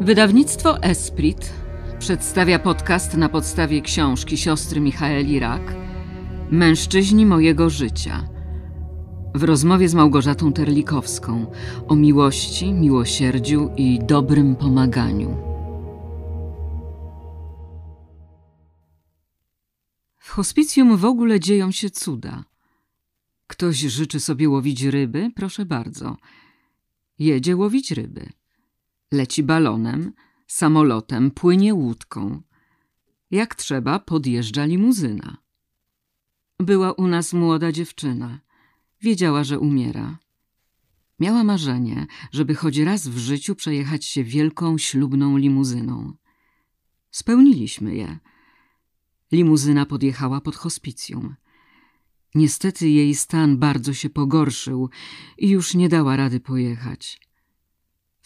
Wydawnictwo Esprit przedstawia podcast na podstawie książki siostry Michaeli Rak Mężczyźni mojego życia. W rozmowie z Małgorzatą Terlikowską o miłości, miłosierdziu i dobrym pomaganiu. W hospicjum w ogóle dzieją się cuda. Ktoś życzy sobie łowić ryby, proszę bardzo. Jedzie łowić ryby. Leci balonem, samolotem, płynie łódką. Jak trzeba, podjeżdża limuzyna. Była u nas młoda dziewczyna. Wiedziała, że umiera. Miała marzenie, żeby choć raz w życiu przejechać się wielką, ślubną limuzyną. Spełniliśmy je. Limuzyna podjechała pod hospicjum. Niestety jej stan bardzo się pogorszył i już nie dała rady pojechać.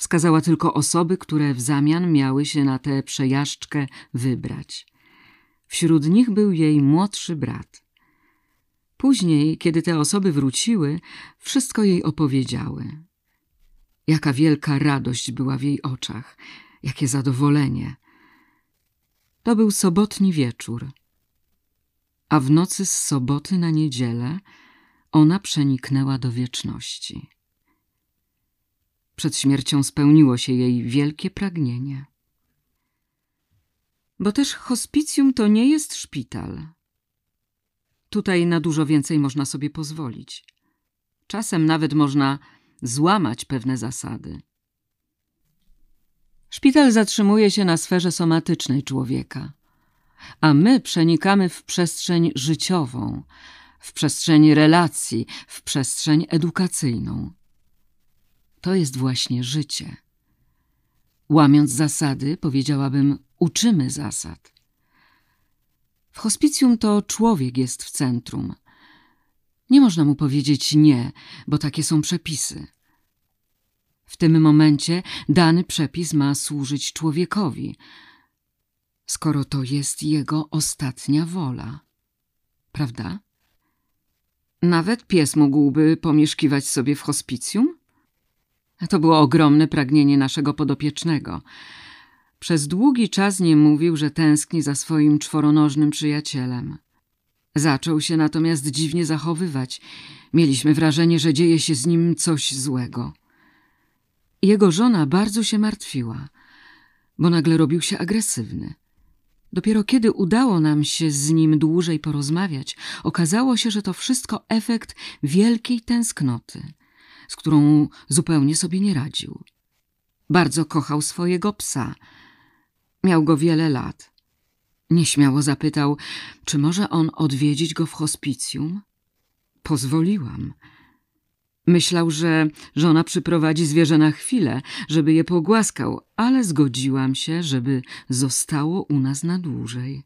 Wskazała tylko osoby, które w zamian miały się na tę przejażdżkę wybrać. Wśród nich był jej młodszy brat. Później, kiedy te osoby wróciły, wszystko jej opowiedziały. Jaka wielka radość była w jej oczach, jakie zadowolenie. To był sobotni wieczór, a w nocy z soboty na niedzielę ona przeniknęła do wieczności. Przed śmiercią spełniło się jej wielkie pragnienie. Bo też hospicjum to nie jest szpital. Tutaj na dużo więcej można sobie pozwolić. Czasem nawet można złamać pewne zasady. Szpital zatrzymuje się na sferze somatycznej człowieka, a my przenikamy w przestrzeń życiową, w przestrzeń relacji, w przestrzeń edukacyjną. To jest właśnie życie. Łamiąc zasady, powiedziałabym, uczymy zasad. W hospicjum to człowiek jest w centrum. Nie można mu powiedzieć nie, bo takie są przepisy. W tym momencie dany przepis ma służyć człowiekowi, skoro to jest jego ostatnia wola. Prawda? Nawet pies mógłby pomieszkiwać sobie w hospicjum? To było ogromne pragnienie naszego podopiecznego. Przez długi czas nie mówił, że tęskni za swoim czworonożnym przyjacielem. Zaczął się natomiast dziwnie zachowywać. Mieliśmy wrażenie, że dzieje się z nim coś złego. Jego żona bardzo się martwiła, bo nagle robił się agresywny. Dopiero kiedy udało nam się z nim dłużej porozmawiać, okazało się, że to wszystko efekt wielkiej tęsknoty – z którą zupełnie sobie nie radził. Bardzo kochał swojego psa. Miał go wiele lat. Nieśmiało zapytał, czy może on odwiedzić go w hospicjum? Pozwoliłam. Myślał, że żona przyprowadzi zwierzę na chwilę, żeby je pogłaskał, ale zgodziłam się, żeby zostało u nas na dłużej.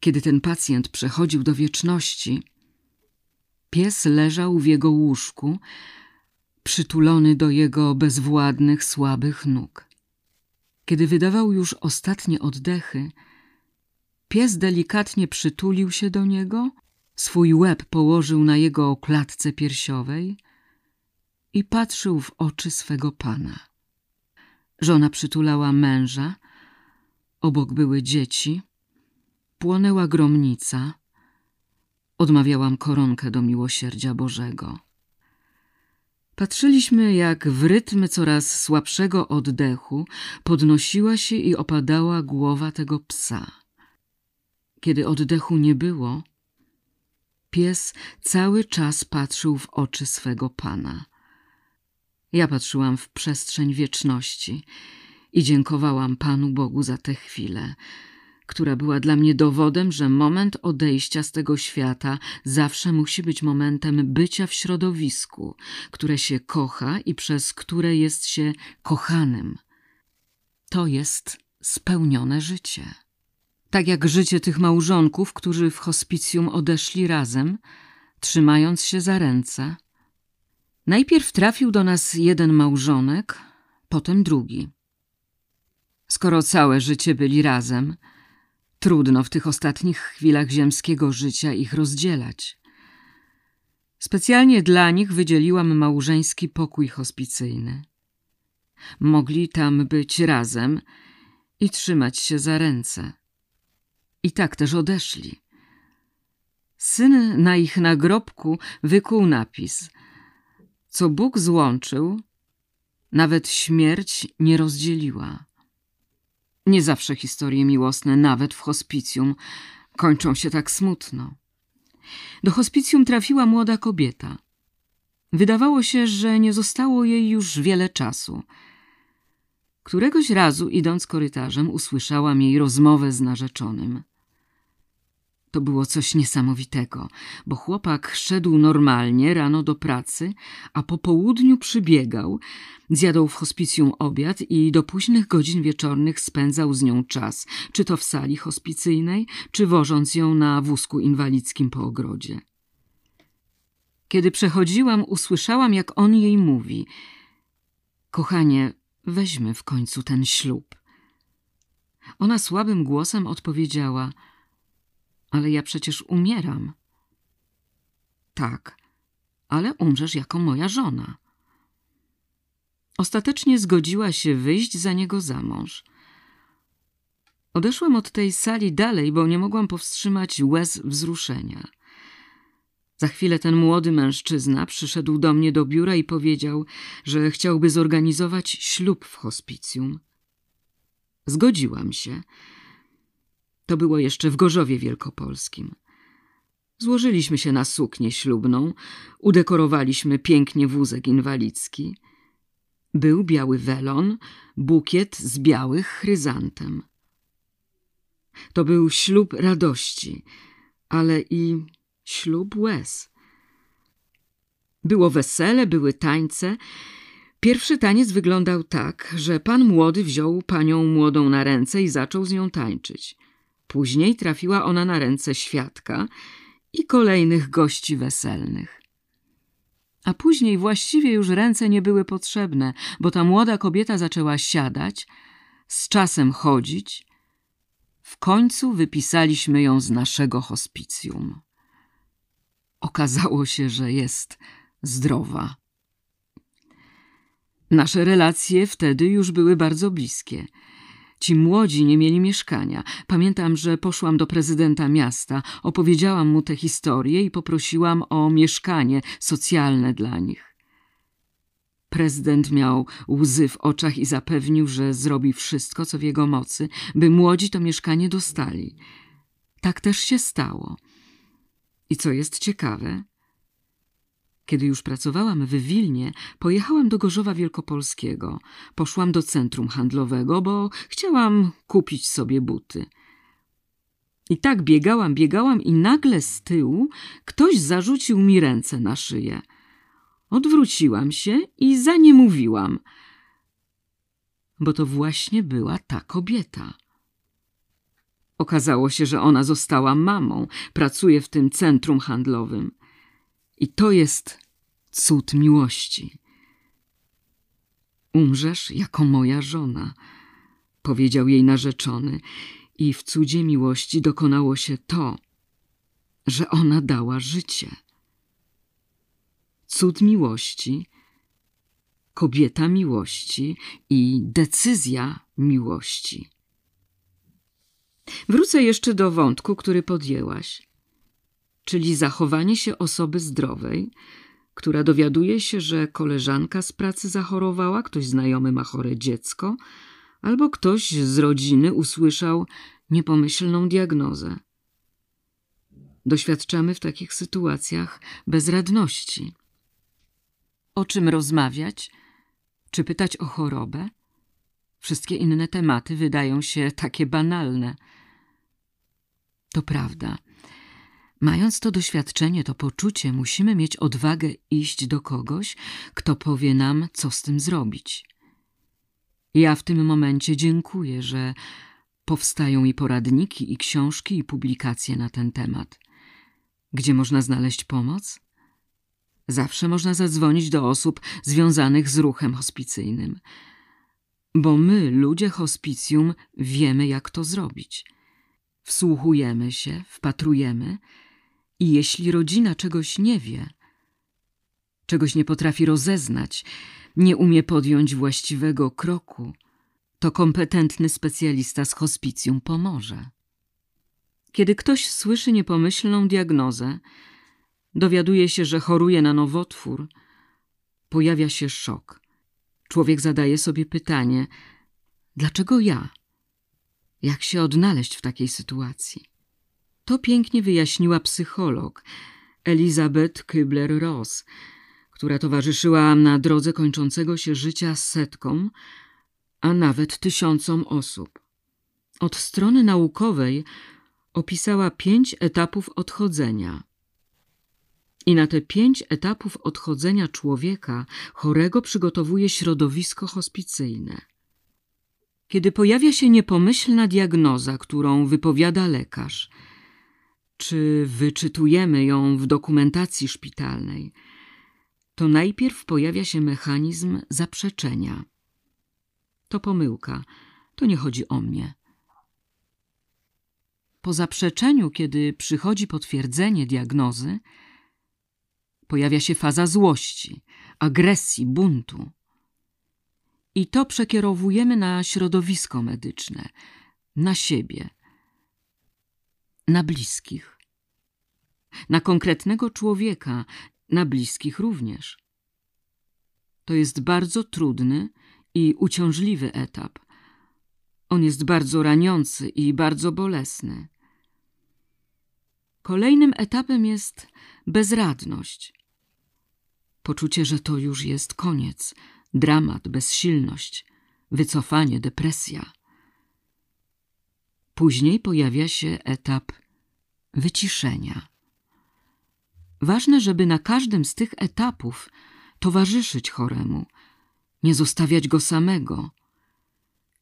Kiedy ten pacjent przechodził do wieczności, Pies leżał w jego łóżku, przytulony do jego bezwładnych, słabych nóg. Kiedy wydawał już ostatnie oddechy, pies delikatnie przytulił się do niego, swój łeb położył na jego klatce piersiowej i patrzył w oczy swego pana. Żona przytulała męża, obok były dzieci, płonęła gromnica – Odmawiałam koronkę do miłosierdzia Bożego. Patrzyliśmy, jak w rytm coraz słabszego oddechu podnosiła się i opadała głowa tego psa. Kiedy oddechu nie było, pies cały czas patrzył w oczy swego pana. Ja patrzyłam w przestrzeń wieczności i dziękowałam Panu Bogu za tę chwilę, która była dla mnie dowodem, że moment odejścia z tego świata zawsze musi być momentem bycia w środowisku, które się kocha i przez które jest się kochanym. To jest spełnione życie. Tak jak życie tych małżonków, którzy w hospicjum odeszli razem, trzymając się za ręce. Najpierw trafił do nas jeden małżonek, potem drugi. Skoro całe życie byli razem, Trudno w tych ostatnich chwilach ziemskiego życia ich rozdzielać. Specjalnie dla nich wydzieliłam małżeński pokój hospicyjny. Mogli tam być razem i trzymać się za ręce. I tak też odeszli. Syn na ich nagrobku wykuł napis: Co Bóg złączył, nawet śmierć nie rozdzieliła. Nie zawsze historie miłosne, nawet w hospicjum, kończą się tak smutno. Do hospicjum trafiła młoda kobieta. Wydawało się, że nie zostało jej już wiele czasu. Któregoś razu, idąc korytarzem, usłyszałam jej rozmowę z narzeczonym. To było coś niesamowitego, bo chłopak szedł normalnie rano do pracy, a po południu przybiegał, zjadał w hospicjum obiad i do późnych godzin wieczornych spędzał z nią czas, czy to w sali hospicyjnej, czy wożąc ją na wózku inwalidzkim po ogrodzie. Kiedy przechodziłam, usłyszałam, jak on jej mówi: Kochanie, weźmy w końcu ten ślub. Ona słabym głosem odpowiedziała: Ale ja przecież umieram. Tak, ale umrzesz jako moja żona. Ostatecznie zgodziła się wyjść za niego za mąż. Odeszłam od tej sali dalej, bo nie mogłam powstrzymać łez wzruszenia. Za chwilę ten młody mężczyzna przyszedł do mnie do biura i powiedział, że chciałby zorganizować ślub w hospicjum. Zgodziłam się. To było jeszcze w Gorzowie Wielkopolskim. Złożyliśmy się na suknię ślubną, udekorowaliśmy pięknie wózek inwalidzki. Był biały welon, bukiet z białych chryzantem. To był ślub radości, ale i ślub łez. Było wesele, były tańce. Pierwszy taniec wyglądał tak, że pan młody wziął panią młodą na ręce i zaczął z nią tańczyć. Później trafiła ona na ręce świadka i kolejnych gości weselnych. A później właściwie już ręce nie były potrzebne, bo ta młoda kobieta zaczęła siadać, z czasem chodzić. W końcu wypisaliśmy ją z naszego hospicjum. Okazało się, że jest zdrowa. Nasze relacje wtedy już były bardzo bliskie. Ci młodzi nie mieli mieszkania. Pamiętam, że poszłam do prezydenta miasta, opowiedziałam mu tę historię i poprosiłam o mieszkanie socjalne dla nich. Prezydent miał łzy w oczach i zapewnił, że zrobi wszystko, co w jego mocy, by młodzi to mieszkanie dostali. Tak też się stało. I co jest ciekawe, kiedy już pracowałam w Wilnie, pojechałam do Gorzowa Wielkopolskiego. Poszłam do centrum handlowego, bo chciałam kupić sobie buty. I tak biegałam, biegałam i nagle z tyłu ktoś zarzucił mi ręce na szyję. Odwróciłam się i za nie mówiłam, bo to właśnie była ta kobieta. Okazało się, że ona została mamą, pracuje w tym centrum handlowym. I to jest cud miłości. Umrzesz jako moja żona, powiedział jej narzeczony, i w cudzie miłości dokonało się to, że ona dała życie. Cud miłości, kobieta miłości i decyzja miłości. Wrócę jeszcze do wątku, który podjęłaś, czyli zachowanie się osoby zdrowej, która dowiaduje się, że koleżanka z pracy zachorowała, ktoś znajomy ma chore dziecko, albo ktoś z rodziny usłyszał niepomyślną diagnozę. Doświadczamy w takich sytuacjach bezradności. O czym rozmawiać? Czy pytać o chorobę? Wszystkie inne tematy wydają się takie banalne. To prawda. Mając to doświadczenie, to poczucie, musimy mieć odwagę iść do kogoś, kto powie nam, co z tym zrobić. Ja w tym momencie dziękuję, że powstają i poradniki, i książki, i publikacje na ten temat. Gdzie można znaleźć pomoc? Zawsze można zadzwonić do osób związanych z ruchem hospicyjnym. Bo my, ludzie hospicjum, wiemy, jak to zrobić – Wsłuchujemy się, wpatrujemy i jeśli rodzina czegoś nie wie, czegoś nie potrafi rozeznać, nie umie podjąć właściwego kroku, to kompetentny specjalista z hospicjum pomoże. Kiedy ktoś słyszy niepomyślną diagnozę, dowiaduje się, że choruje na nowotwór, pojawia się szok. Człowiek zadaje sobie pytanie: dlaczego ja? Jak się odnaleźć w takiej sytuacji? To pięknie wyjaśniła psycholog Elizabeth Kübler-Ross, która towarzyszyła na drodze kończącego się życia setkom, a nawet tysiącom osób. Od strony naukowej opisała pięć etapów odchodzenia. I na te pięć etapów odchodzenia człowieka chorego przygotowuje środowisko hospicyjne. Kiedy pojawia się niepomyślna diagnoza, którą wypowiada lekarz, czy wyczytujemy ją w dokumentacji szpitalnej, to najpierw pojawia się mechanizm zaprzeczenia. To pomyłka, to nie chodzi o mnie. Po zaprzeczeniu, kiedy przychodzi potwierdzenie diagnozy, pojawia się faza złości, agresji, buntu. I to przekierowujemy na środowisko medyczne, na siebie, na bliskich, na konkretnego człowieka, na bliskich również. To jest bardzo trudny i uciążliwy etap. On jest bardzo raniący i bardzo bolesny. Kolejnym etapem jest bezradność. Poczucie, że to już jest koniec, dramat, bezsilność, wycofanie, depresja. Później pojawia się etap wyciszenia. Ważne, żeby na każdym z tych etapów towarzyszyć choremu, nie zostawiać go samego.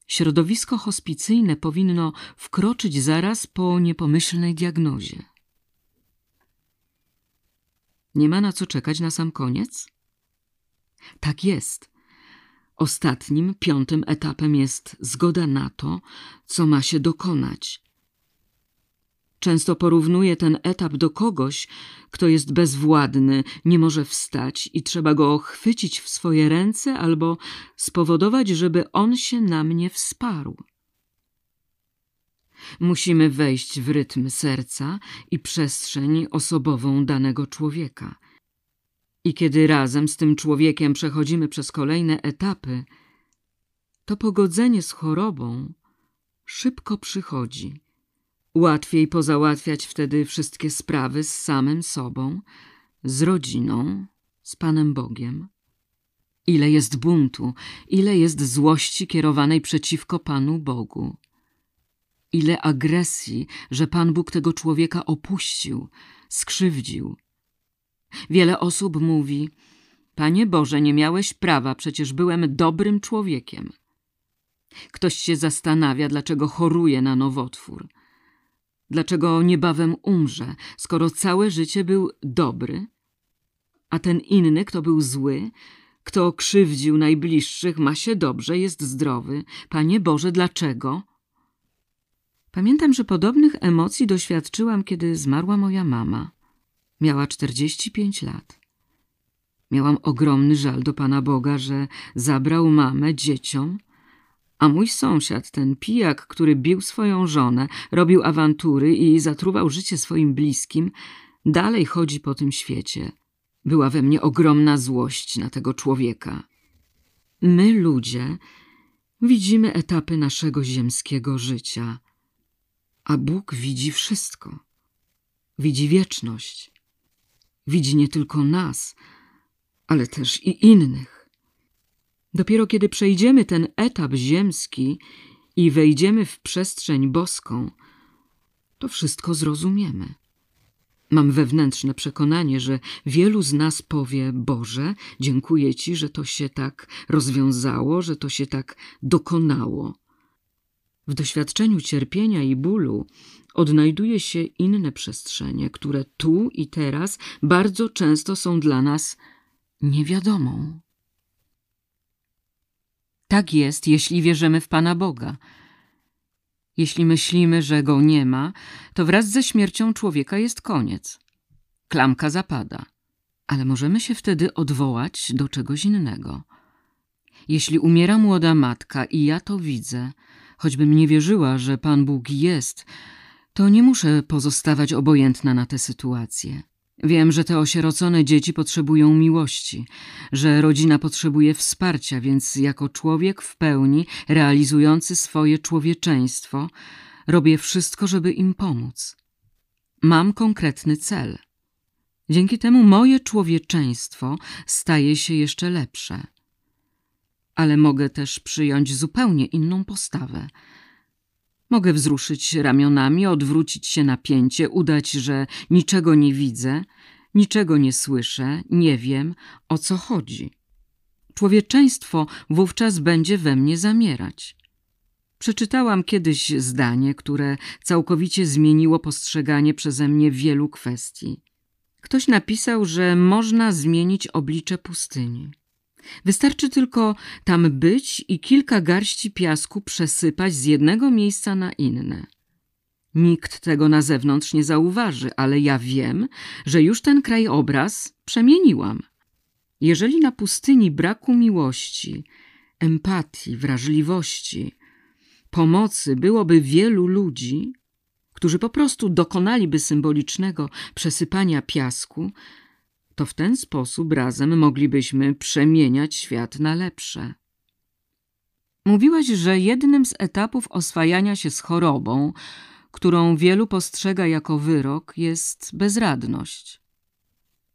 Środowisko hospicyjne powinno wkroczyć zaraz po niepomyślnej diagnozie. Nie ma na co czekać na sam koniec? Tak jest. Ostatnim, piątym etapem jest zgoda na to, co ma się dokonać. Często porównuje ten etap do kogoś, kto jest bezwładny, nie może wstać i trzeba go chwycić w swoje ręce albo spowodować, żeby on się na mnie wsparł. Musimy wejść w rytm serca i przestrzeń osobową danego człowieka. I kiedy razem z tym człowiekiem przechodzimy przez kolejne etapy, to pogodzenie z chorobą szybko przychodzi. Łatwiej pozałatwiać wtedy wszystkie sprawy z samym sobą, z rodziną, z Panem Bogiem. Ile jest buntu, ile jest złości kierowanej przeciwko Panu Bogu. Ile agresji, że Pan Bóg tego człowieka opuścił, skrzywdził. Wiele osób mówi: Panie Boże, nie miałeś prawa, przecież byłem dobrym człowiekiem. Ktoś się zastanawia, dlaczego choruje na nowotwór. Dlaczego niebawem umrze, skoro całe życie był dobry? A ten inny, kto był zły, kto krzywdził najbliższych, ma się dobrze, jest zdrowy. Panie Boże, dlaczego? Pamiętam, że podobnych emocji doświadczyłam, kiedy zmarła moja mama. Miała 45 lat. Miałam ogromny żal do Pana Boga, że zabrał mamę dzieciom, a mój sąsiad, ten pijak, który bił swoją żonę, robił awantury i zatruwał życie swoim bliskim, dalej chodzi po tym świecie. Była we mnie ogromna złość na tego człowieka. My, ludzie, widzimy etapy naszego ziemskiego życia, a Bóg widzi wszystko. Widzi wieczność. Widzi nie tylko nas, ale też i innych. Dopiero kiedy przejdziemy ten etap ziemski i wejdziemy w przestrzeń boską, to wszystko zrozumiemy. Mam wewnętrzne przekonanie, że wielu z nas powie: Boże, dziękuję Ci, że to się tak rozwiązało, że to się tak dokonało. W doświadczeniu cierpienia i bólu odnajduje się inne przestrzenie, które tu i teraz bardzo często są dla nas niewiadomą. Tak jest, jeśli wierzymy w Pana Boga. Jeśli myślimy, że Go nie ma, to wraz ze śmiercią człowieka jest koniec. Klamka zapada. Ale możemy się wtedy odwołać do czegoś innego. Jeśli umiera młoda matka i ja to widzę, choćbym nie wierzyła, że Pan Bóg jest, to nie muszę pozostawać obojętna na tę sytuację. Wiem, że te osierocone dzieci potrzebują miłości, że rodzina potrzebuje wsparcia, więc jako człowiek w pełni realizujący swoje człowieczeństwo, robię wszystko, żeby im pomóc. Mam konkretny cel. Dzięki temu moje człowieczeństwo staje się jeszcze lepsze. Ale mogę też przyjąć zupełnie inną postawę. Mogę wzruszyć ramionami, odwrócić się na pięcie, udać, że niczego nie widzę, niczego nie słyszę, nie wiem, o co chodzi. Człowieczeństwo wówczas będzie we mnie zamierać. Przeczytałam kiedyś zdanie, które całkowicie zmieniło postrzeganie przeze mnie wielu kwestii. Ktoś napisał, że można zmienić oblicze pustyni. Wystarczy tylko tam być i kilka garści piasku przesypać z jednego miejsca na inne. Nikt tego na zewnątrz nie zauważy, ale ja wiem, że już ten krajobraz przemieniłam. Jeżeli na pustyni braku miłości, empatii, wrażliwości, pomocy byłoby wielu ludzi, którzy po prostu dokonaliby symbolicznego przesypania piasku, to w ten sposób razem moglibyśmy przemieniać świat na lepsze. Mówiłaś, że jednym z etapów oswajania się z chorobą, którą wielu postrzega jako wyrok, jest bezradność.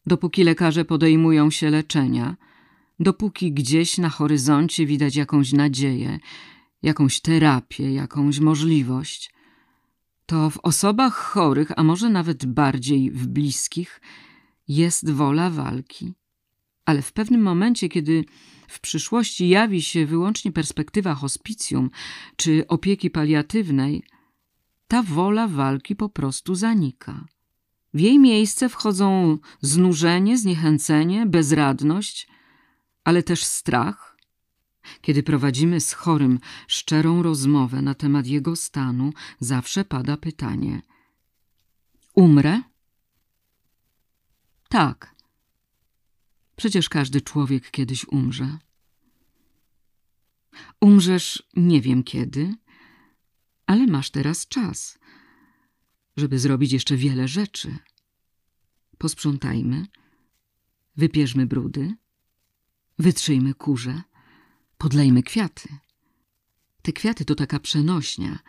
Dopóki lekarze podejmują się leczenia, dopóki gdzieś na horyzoncie widać jakąś nadzieję, jakąś terapię, jakąś możliwość, to w osobach chorych, a może nawet bardziej w bliskich, jest wola walki. Ale w pewnym momencie, kiedy w przyszłości jawi się wyłącznie perspektywa hospicjum czy opieki paliatywnej, ta wola walki po prostu zanika. W jej miejsce wchodzą znużenie, zniechęcenie, bezradność, ale też strach. Kiedy prowadzimy z chorym szczerą rozmowę na temat jego stanu, zawsze pada pytanie: Umrę? Tak. Przecież każdy człowiek kiedyś umrze. Umrzesz nie wiem kiedy, ale masz teraz czas, żeby zrobić jeszcze wiele rzeczy. Posprzątajmy, wypierzmy brudy, wytrzyjmy kurze, podlejmy kwiaty. Te kwiaty to taka przenośnia.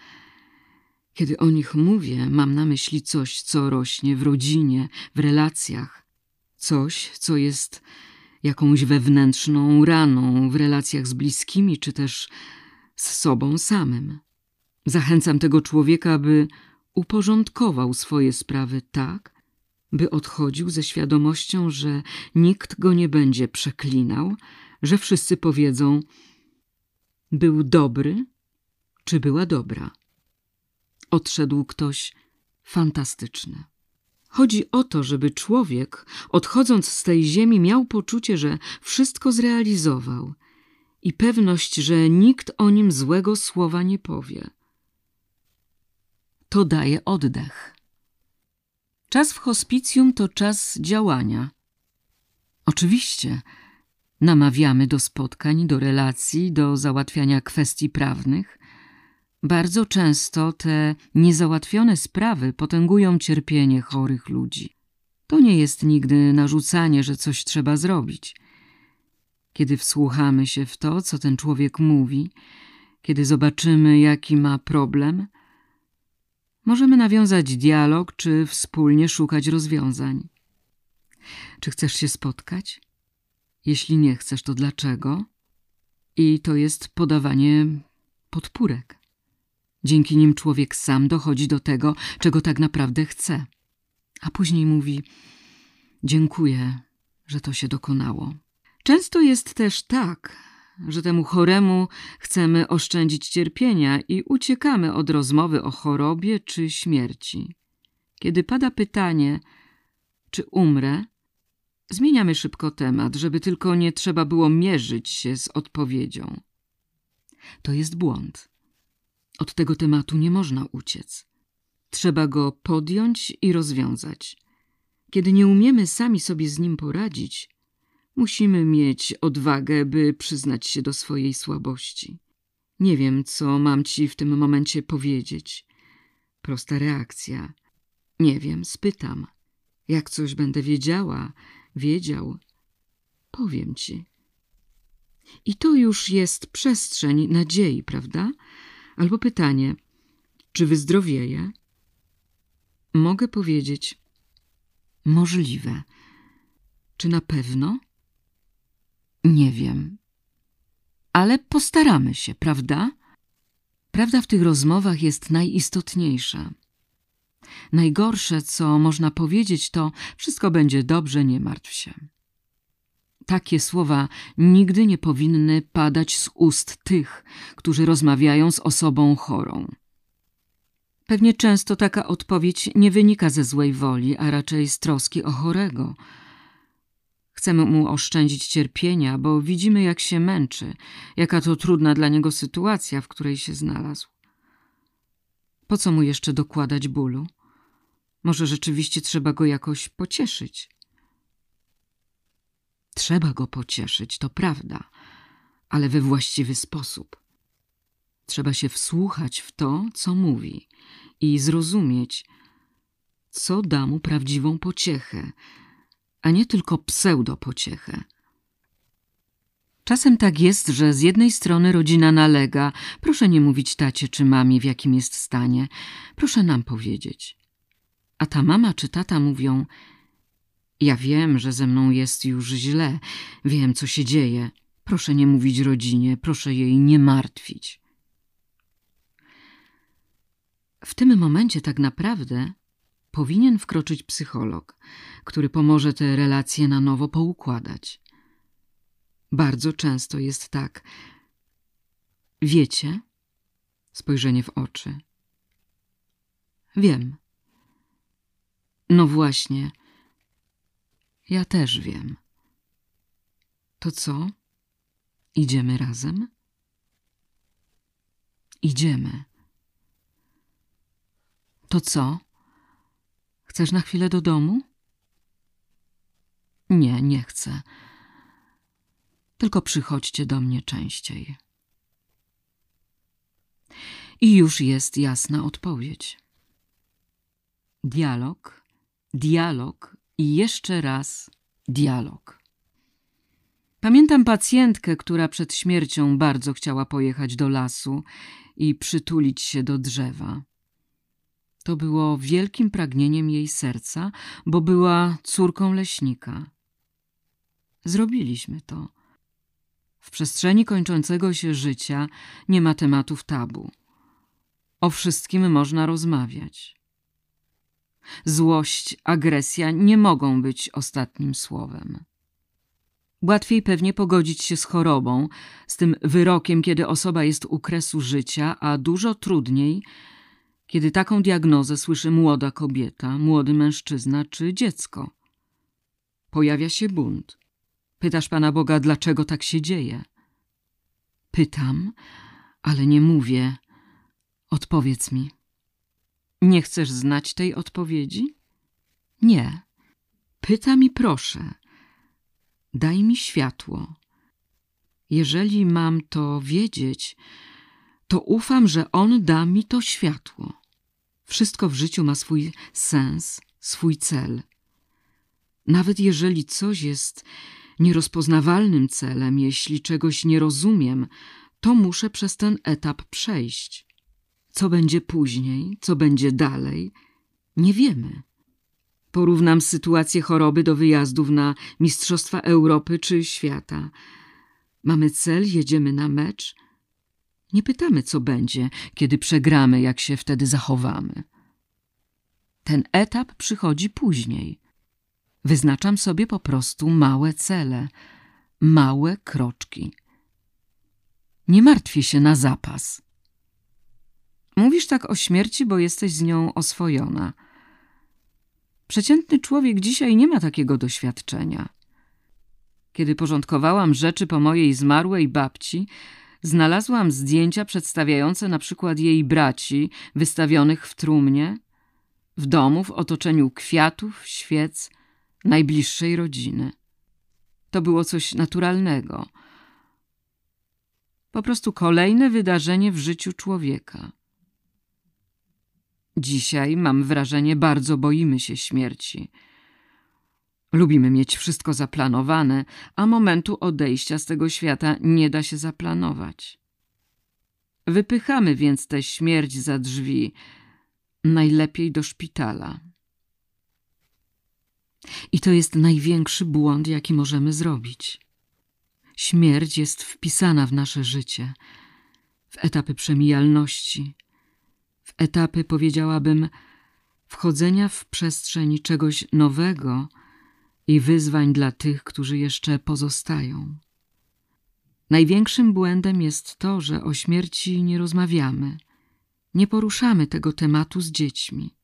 Kiedy o nich mówię, mam na myśli coś, co rośnie w rodzinie, w relacjach, coś, co jest jakąś wewnętrzną raną w relacjach z bliskimi, czy też z sobą samym. Zachęcam tego człowieka, by uporządkował swoje sprawy tak, by odchodził ze świadomością, że nikt go nie będzie przeklinał, że wszyscy powiedzą: Był dobry, czy była dobra. Odszedł ktoś fantastyczny. Chodzi o to, żeby człowiek, odchodząc z tej ziemi, miał poczucie, że wszystko zrealizował i pewność, że nikt o nim złego słowa nie powie. To daje oddech. Czas w hospicjum to czas działania. Oczywiście namawiamy do spotkań, do relacji, do załatwiania kwestii prawnych, bardzo często te niezałatwione sprawy potęgują cierpienie chorych ludzi. To nie jest nigdy narzucanie, że coś trzeba zrobić. Kiedy wsłuchamy się w to, co ten człowiek mówi, kiedy zobaczymy, jaki ma problem, możemy nawiązać dialog czy wspólnie szukać rozwiązań. Czy chcesz się spotkać? Jeśli nie chcesz, to dlaczego? I to jest podawanie podpórek. Dzięki nim człowiek sam dochodzi do tego, czego tak naprawdę chce. A później mówi: Dziękuję, że to się dokonało. Często jest też tak, że temu choremu chcemy oszczędzić cierpienia i uciekamy od rozmowy o chorobie czy śmierci. Kiedy pada pytanie, czy umrę, zmieniamy szybko temat, żeby tylko nie trzeba było mierzyć się z odpowiedzią. To jest błąd. Od tego tematu nie można uciec. Trzeba go podjąć i rozwiązać. Kiedy nie umiemy sami sobie z nim poradzić, Musimy mieć odwagę, by przyznać się do swojej słabości. Nie wiem, co mam ci w tym momencie powiedzieć. Prosta reakcja. Nie wiem, spytam. Jak coś będę wiedziała, wiedział, powiem ci. I to już jest przestrzeń nadziei, prawda? Albo pytanie, czy wyzdrowieję? Mogę powiedzieć, możliwe. Czy na pewno? Nie wiem. Ale postaramy się, prawda? Prawda w tych rozmowach jest najistotniejsza. Najgorsze, co można powiedzieć, to wszystko będzie dobrze, nie martw się. Takie słowa nigdy nie powinny padać z ust tych, którzy rozmawiają z osobą chorą. Pewnie często taka odpowiedź nie wynika ze złej woli, a raczej z troski o chorego. Chcemy mu oszczędzić cierpienia, bo widzimy, jak się męczy, jaka to trudna dla niego sytuacja, w której się znalazł. Po co mu jeszcze dokładać bólu? Może rzeczywiście trzeba go jakoś pocieszyć. Trzeba go pocieszyć, to prawda, ale we właściwy sposób. Trzeba się wsłuchać w to, co mówi i zrozumieć, co da mu prawdziwą pociechę, a nie tylko pseudopociechę. Czasem tak jest, że z jednej strony rodzina nalega, proszę nie mówić tacie czy mamie, w jakim jest stanie, proszę nam powiedzieć. A ta mama czy tata mówią, ja wiem, że ze mną jest już źle, wiem, co się dzieje. Proszę nie mówić rodzinie, proszę jej nie martwić. W tym momencie tak naprawdę powinien wkroczyć psycholog, który pomoże te relacje na nowo poukładać. Bardzo często jest tak. Wiecie? Spojrzenie w oczy. Wiem. No właśnie. Ja też wiem. To co? Idziemy razem? Idziemy. To co? Chcesz na chwilę do domu? Nie, nie chcę. Tylko przychodźcie do mnie częściej. I już jest jasna odpowiedź. Dialog, dialog i jeszcze raz dialog. Pamiętam pacjentkę, która przed śmiercią bardzo chciała pojechać do lasu i przytulić się do drzewa. To było wielkim pragnieniem jej serca, bo była córką leśnika. Zrobiliśmy to. W przestrzeni kończącego się życia nie ma tematów tabu. O wszystkim można rozmawiać. Złość, agresja nie mogą być ostatnim słowem. Łatwiej pewnie pogodzić się z chorobą, z tym wyrokiem, kiedy osoba jest u kresu życia, a dużo trudniej, kiedy taką diagnozę słyszy młoda kobieta, młody mężczyzna czy dziecko. Pojawia się bunt. Pytasz Pana Boga, dlaczego tak się dzieje? Pytam, ale nie mówię. Odpowiedz mi. Nie chcesz znać tej odpowiedzi? Nie. Pytam i proszę. Daj mi światło. Jeżeli mam to wiedzieć, to ufam, że On da mi to światło. Wszystko w życiu ma swój sens, swój cel. Nawet jeżeli coś jest nierozpoznawalnym celem, jeśli czegoś nie rozumiem, to muszę przez ten etap przejść. Co będzie później, co będzie dalej, nie wiemy. Porównam sytuację choroby do wyjazdów na Mistrzostwa Europy czy świata. Mamy cel, jedziemy na mecz. Nie pytamy, co będzie, kiedy przegramy, jak się wtedy zachowamy. Ten etap przychodzi później. Wyznaczam sobie po prostu małe cele, małe kroczki. Nie martwię się na zapas. Mówisz tak o śmierci, bo jesteś z nią oswojona. Przeciętny człowiek dzisiaj nie ma takiego doświadczenia. Kiedy porządkowałam rzeczy po mojej zmarłej babci, znalazłam zdjęcia przedstawiające na przykład jej braci wystawionych w trumnie, w domu w otoczeniu kwiatów, świec, najbliższej rodziny. To było coś naturalnego. Po prostu kolejne wydarzenie w życiu człowieka. Dzisiaj, mam wrażenie, bardzo boimy się śmierci. Lubimy mieć wszystko zaplanowane, a momentu odejścia z tego świata nie da się zaplanować. Wypychamy więc tę śmierć za drzwi, najlepiej do szpitala. I to jest największy błąd, jaki możemy zrobić. Śmierć jest wpisana w nasze życie, w etapy przemijalności, etapy, powiedziałabym, wchodzenia w przestrzeń czegoś nowego i wyzwań dla tych, którzy jeszcze pozostają. Największym błędem jest to, że o śmierci nie rozmawiamy, nie poruszamy tego tematu z dziećmi.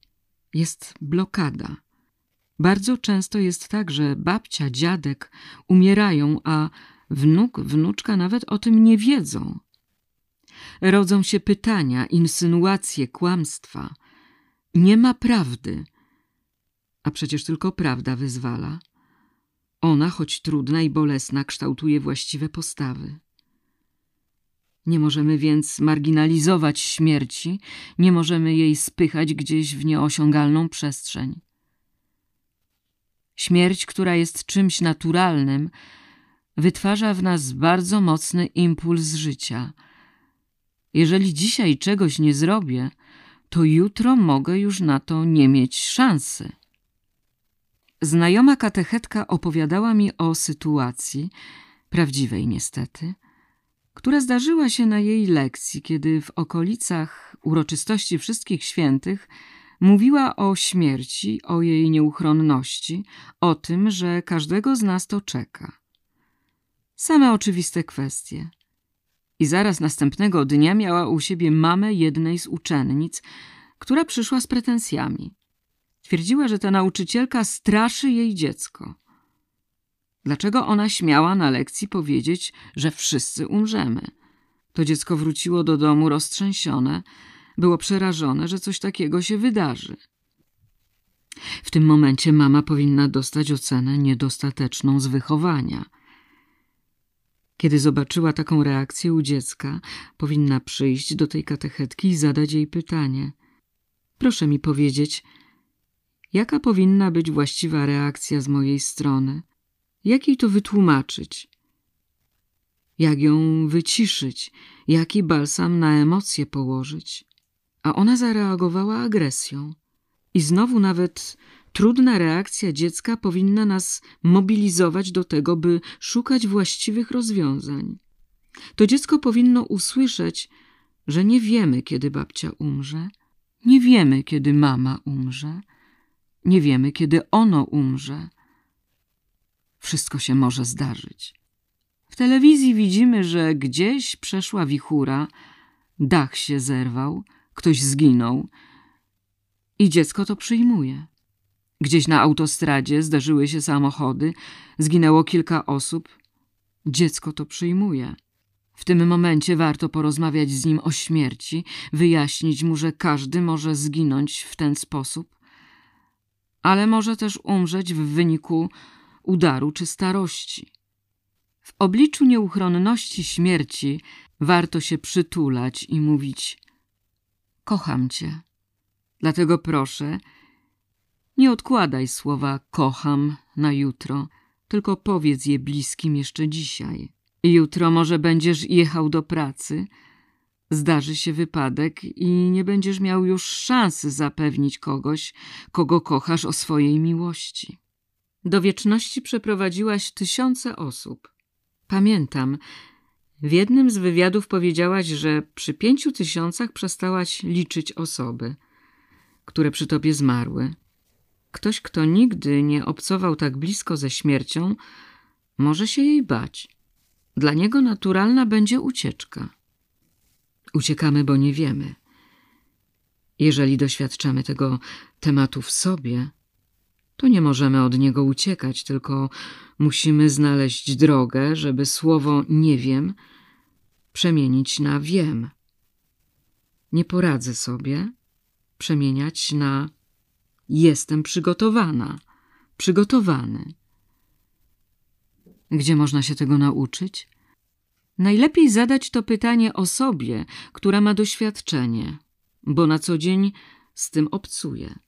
Jest blokada. Bardzo często jest tak, że babcia, dziadek umierają, a wnuk, wnuczka nawet o tym nie wiedzą. Rodzą się pytania, insynuacje, kłamstwa. Nie ma prawdy. A przecież tylko prawda wyzwala. Ona, choć trudna i bolesna, kształtuje właściwe postawy. Nie możemy więc marginalizować śmierci, nie możemy jej spychać gdzieś w nieosiągalną przestrzeń. Śmierć, która jest czymś naturalnym, wytwarza w nas bardzo mocny impuls życia. Jeżeli dzisiaj czegoś nie zrobię, to jutro mogę już na to nie mieć szansy. Znajoma katechetka opowiadała mi o sytuacji, prawdziwej niestety, która zdarzyła się na jej lekcji, kiedy w okolicach uroczystości Wszystkich Świętych mówiła o śmierci, o jej nieuchronności, o tym, że każdego z nas to czeka. Same oczywiste kwestie. I zaraz następnego dnia miała u siebie mamę jednej z uczennic, która przyszła z pretensjami. Twierdziła, że ta nauczycielka straszy jej dziecko. Dlaczego ona śmiała na lekcji powiedzieć, że wszyscy umrzemy? To dziecko wróciło do domu roztrzęsione, było przerażone, że coś takiego się wydarzy. W tym momencie mama powinna dostać ocenę niedostateczną z wychowania. Kiedy zobaczyła taką reakcję u dziecka, powinna przyjść do tej katechetki i zadać jej pytanie. Proszę mi powiedzieć, Jaka powinna być właściwa reakcja z mojej strony? Jak jej to wytłumaczyć? Jak ją wyciszyć? Jaki balsam na emocje położyć? A ona zareagowała agresją. I znowu nawet trudna reakcja dziecka powinna nas mobilizować do tego, by szukać właściwych rozwiązań. To dziecko powinno usłyszeć, że nie wiemy, kiedy babcia umrze, nie wiemy, kiedy mama umrze, nie wiemy, kiedy ono umrze. Wszystko się może zdarzyć. W telewizji widzimy, że gdzieś przeszła wichura, dach się zerwał, ktoś zginął i dziecko to przyjmuje. Gdzieś na autostradzie zdarzyły się samochody, zginęło kilka osób. Dziecko to przyjmuje. W tym momencie warto porozmawiać z nim o śmierci, wyjaśnić mu, że każdy może zginąć w ten sposób, ale może też umrzeć w wyniku udaru czy starości. W obliczu nieuchronności śmierci warto się przytulać i mówić: Kocham cię. Dlatego proszę, nie odkładaj słowa kocham na jutro, tylko powiedz je bliskim jeszcze dzisiaj. Jutro może będziesz jechał do pracy, Zdarzy się wypadek i nie będziesz miał już szansy zapewnić kogoś, kogo kochasz o swojej miłości. Do wieczności przeprowadziłaś tysiące osób. Pamiętam, w jednym z wywiadów powiedziałaś, że przy pięciu tysiącach przestałaś liczyć osoby, które przy tobie zmarły. Ktoś, kto nigdy nie obcował tak blisko ze śmiercią, może się jej bać. Dla niego naturalna będzie ucieczka. Uciekamy, bo nie wiemy. Jeżeli doświadczamy tego tematu w sobie, to nie możemy od niego uciekać, tylko musimy znaleźć drogę, żeby słowo nie wiem przemienić na wiem. Nie poradzę sobie przemieniać na jestem przygotowana, przygotowany. Gdzie można się tego nauczyć? Najlepiej zadać to pytanie osobie, która ma doświadczenie, bo na co dzień z tym obcuje.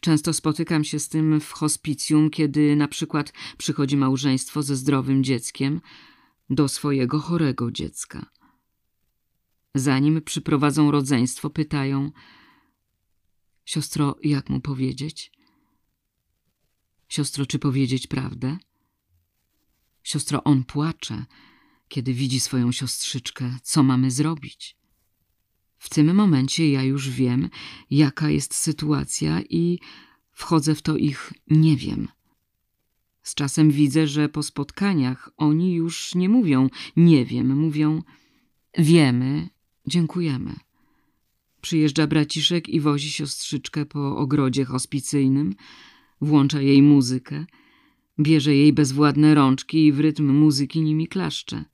Często spotykam się z tym w hospicjum, kiedy na przykład przychodzi małżeństwo ze zdrowym dzieckiem do swojego chorego dziecka. Zanim przyprowadzą rodzeństwo, pytają: Siostro, jak mu powiedzieć? Siostro, czy powiedzieć prawdę? Siostro, on płacze, kiedy widzi swoją siostrzyczkę. Co mamy zrobić? W tym momencie ja już wiem, jaka jest sytuacja i wchodzę w to ich nie wiem. Z czasem widzę, że po spotkaniach oni już nie mówią nie wiem, mówią wiemy, dziękujemy. Przyjeżdża braciszek i wozi siostrzyczkę po ogrodzie hospicyjnym, włącza jej muzykę, bierze jej bezwładne rączki i w rytm muzyki nimi klaszcze.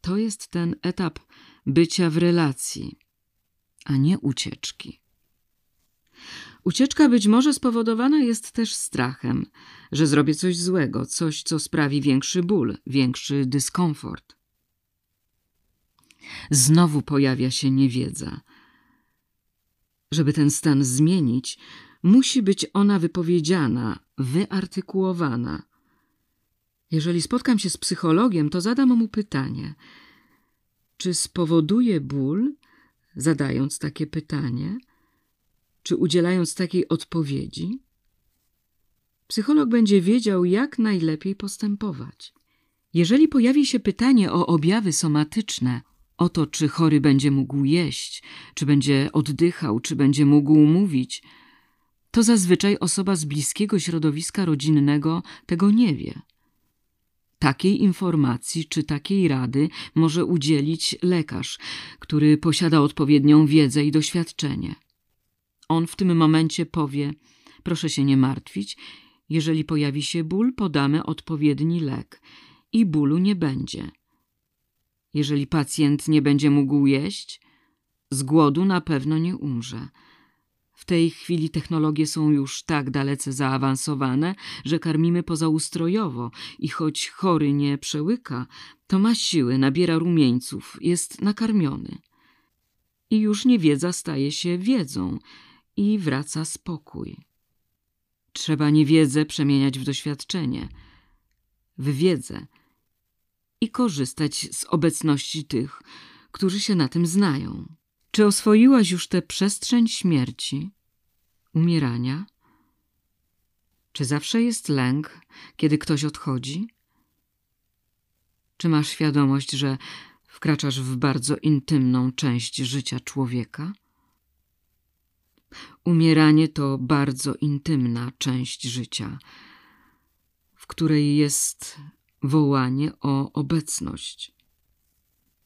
To jest ten etap bycia w relacji, a nie ucieczki. Ucieczka być może spowodowana jest też strachem, że zrobię coś złego, coś, co sprawi większy ból, większy dyskomfort. Znowu pojawia się niewiedza. Żeby ten stan zmienić, musi być ona wypowiedziana, wyartykułowana. Jeżeli spotkam się z psychologiem, to zadam mu pytanie: czy spowoduje ból, zadając takie pytanie, czy udzielając takiej odpowiedzi? Psycholog będzie wiedział, jak najlepiej postępować. Jeżeli pojawi się pytanie o objawy somatyczne, o to, czy chory będzie mógł jeść, czy będzie oddychał, czy będzie mógł mówić, to zazwyczaj osoba z bliskiego środowiska rodzinnego tego nie wie. Takiej informacji czy takiej rady może udzielić lekarz, który posiada odpowiednią wiedzę i doświadczenie. On w tym momencie powie: Proszę się nie martwić, jeżeli pojawi się ból, podamy odpowiedni lek i bólu nie będzie. Jeżeli pacjent nie będzie mógł jeść, z głodu na pewno nie umrze. W tej chwili technologie są już tak dalece zaawansowane, że karmimy pozaustrojowo i choć chory nie przełyka, to ma siły, nabiera rumieńców, jest nakarmiony. I już niewiedza staje się wiedzą i wraca spokój. Trzeba niewiedzę przemieniać w doświadczenie, w wiedzę i korzystać z obecności tych, którzy się na tym znają. Czy oswoiłaś już tę przestrzeń śmierci, umierania? Czy zawsze jest lęk, kiedy ktoś odchodzi? Czy masz świadomość, że wkraczasz w bardzo intymną część życia człowieka? Umieranie to bardzo intymna część życia, w której jest wołanie o obecność.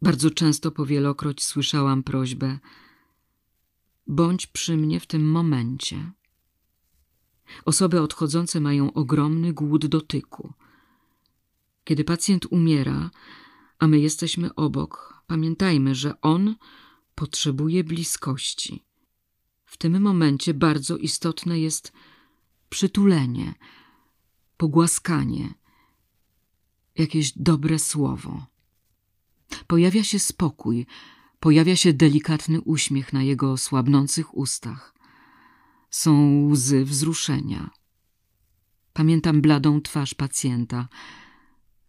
Bardzo często powielokroć słyszałam prośbę: bądź przy mnie w tym momencie. Osoby odchodzące mają ogromny głód dotyku. Kiedy pacjent umiera, a my jesteśmy obok, pamiętajmy, że on potrzebuje bliskości. W tym momencie bardzo istotne jest przytulenie, pogłaskanie, jakieś dobre słowo. Pojawia się spokój, pojawia się delikatny uśmiech na jego słabnących ustach. Są łzy wzruszenia. Pamiętam bladą twarz pacjenta.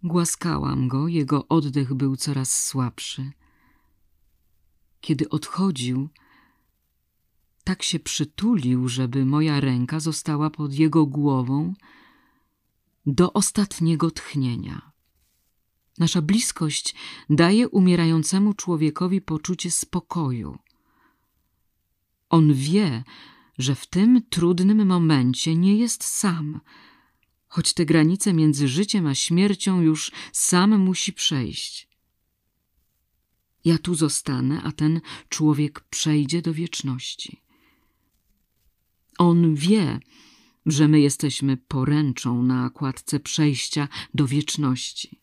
Głaskałam go, jego oddech był coraz słabszy. Kiedy odchodził, tak się przytulił, żeby moja ręka została pod jego głową do ostatniego tchnienia. Nasza bliskość daje umierającemu człowiekowi poczucie spokoju. On wie, że w tym trudnym momencie nie jest sam, choć te granice między życiem a śmiercią już sam musi przejść. Ja tu zostanę, a ten człowiek przejdzie do wieczności. On wie, że my jesteśmy poręczą na kładce przejścia do wieczności.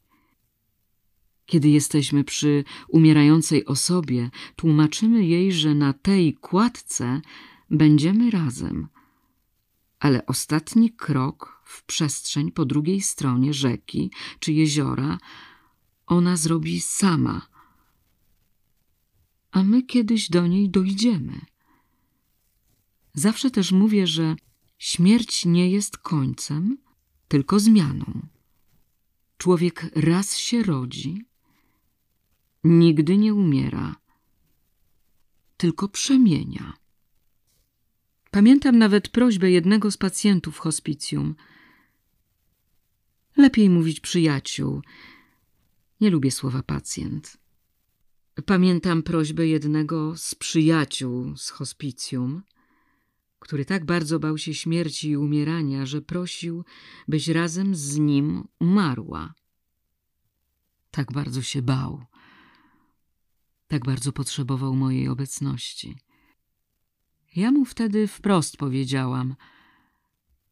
Kiedy jesteśmy przy umierającej osobie, tłumaczymy jej, że na tej kładce będziemy razem, ale ostatni krok w przestrzeń po drugiej stronie rzeki czy jeziora ona zrobi sama, a my kiedyś do niej dojdziemy. Zawsze też mówię, że śmierć nie jest końcem, tylko zmianą. Człowiek raz się rodzi, nigdy nie umiera, tylko przemienia. Pamiętam nawet prośbę jednego z pacjentów hospicjum. Lepiej mówić przyjaciół. Nie lubię słowa pacjent. Pamiętam prośbę jednego z przyjaciół z hospicjum, który tak bardzo bał się śmierci i umierania, że prosił, byś razem z nim umarła. Tak bardzo się bał. Tak bardzo potrzebował mojej obecności. Ja mu wtedy wprost powiedziałam: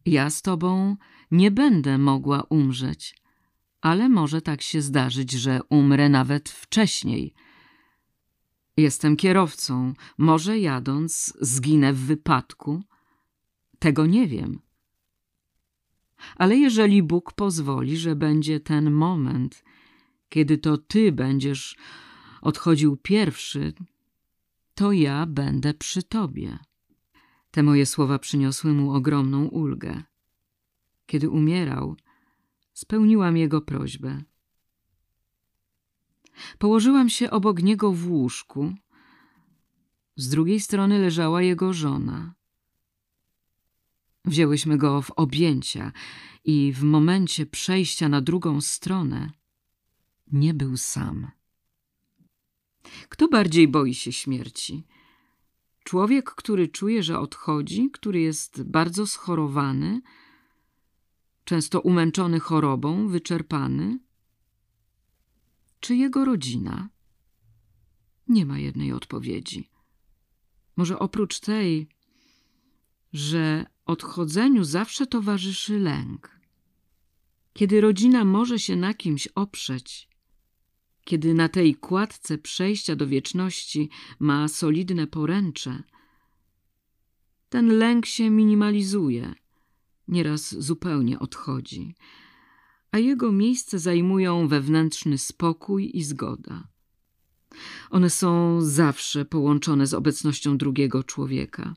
Ja z tobą nie będę mogła umrzeć, ale może tak się zdarzyć, że umrę nawet wcześniej. Jestem kierowcą, może jadąc zginę w wypadku. Tego nie wiem. Ale jeżeli Bóg pozwoli, że będzie ten moment, kiedy to ty będziesz odchodził pierwszy, to ja będę przy tobie. Te moje słowa przyniosły mu ogromną ulgę. Kiedy umierał, spełniłam jego prośbę. Położyłam się obok niego w łóżku. Z drugiej strony leżała jego żona. Wzięłyśmy go w objęcia i w momencie przejścia na drugą stronę nie był sam. Kto bardziej boi się śmierci? Człowiek, który czuje, że odchodzi, który jest bardzo schorowany, często umęczony chorobą, wyczerpany? Czy jego rodzina? Nie ma jednej odpowiedzi. Może oprócz tej, że odchodzeniu zawsze towarzyszy lęk. Kiedy rodzina może się na kimś oprzeć, kiedy na tej kładce przejścia do wieczności ma solidne poręcze, ten lęk się minimalizuje, nieraz zupełnie odchodzi, a jego miejsce zajmują wewnętrzny spokój i zgoda. One są zawsze połączone z obecnością drugiego człowieka.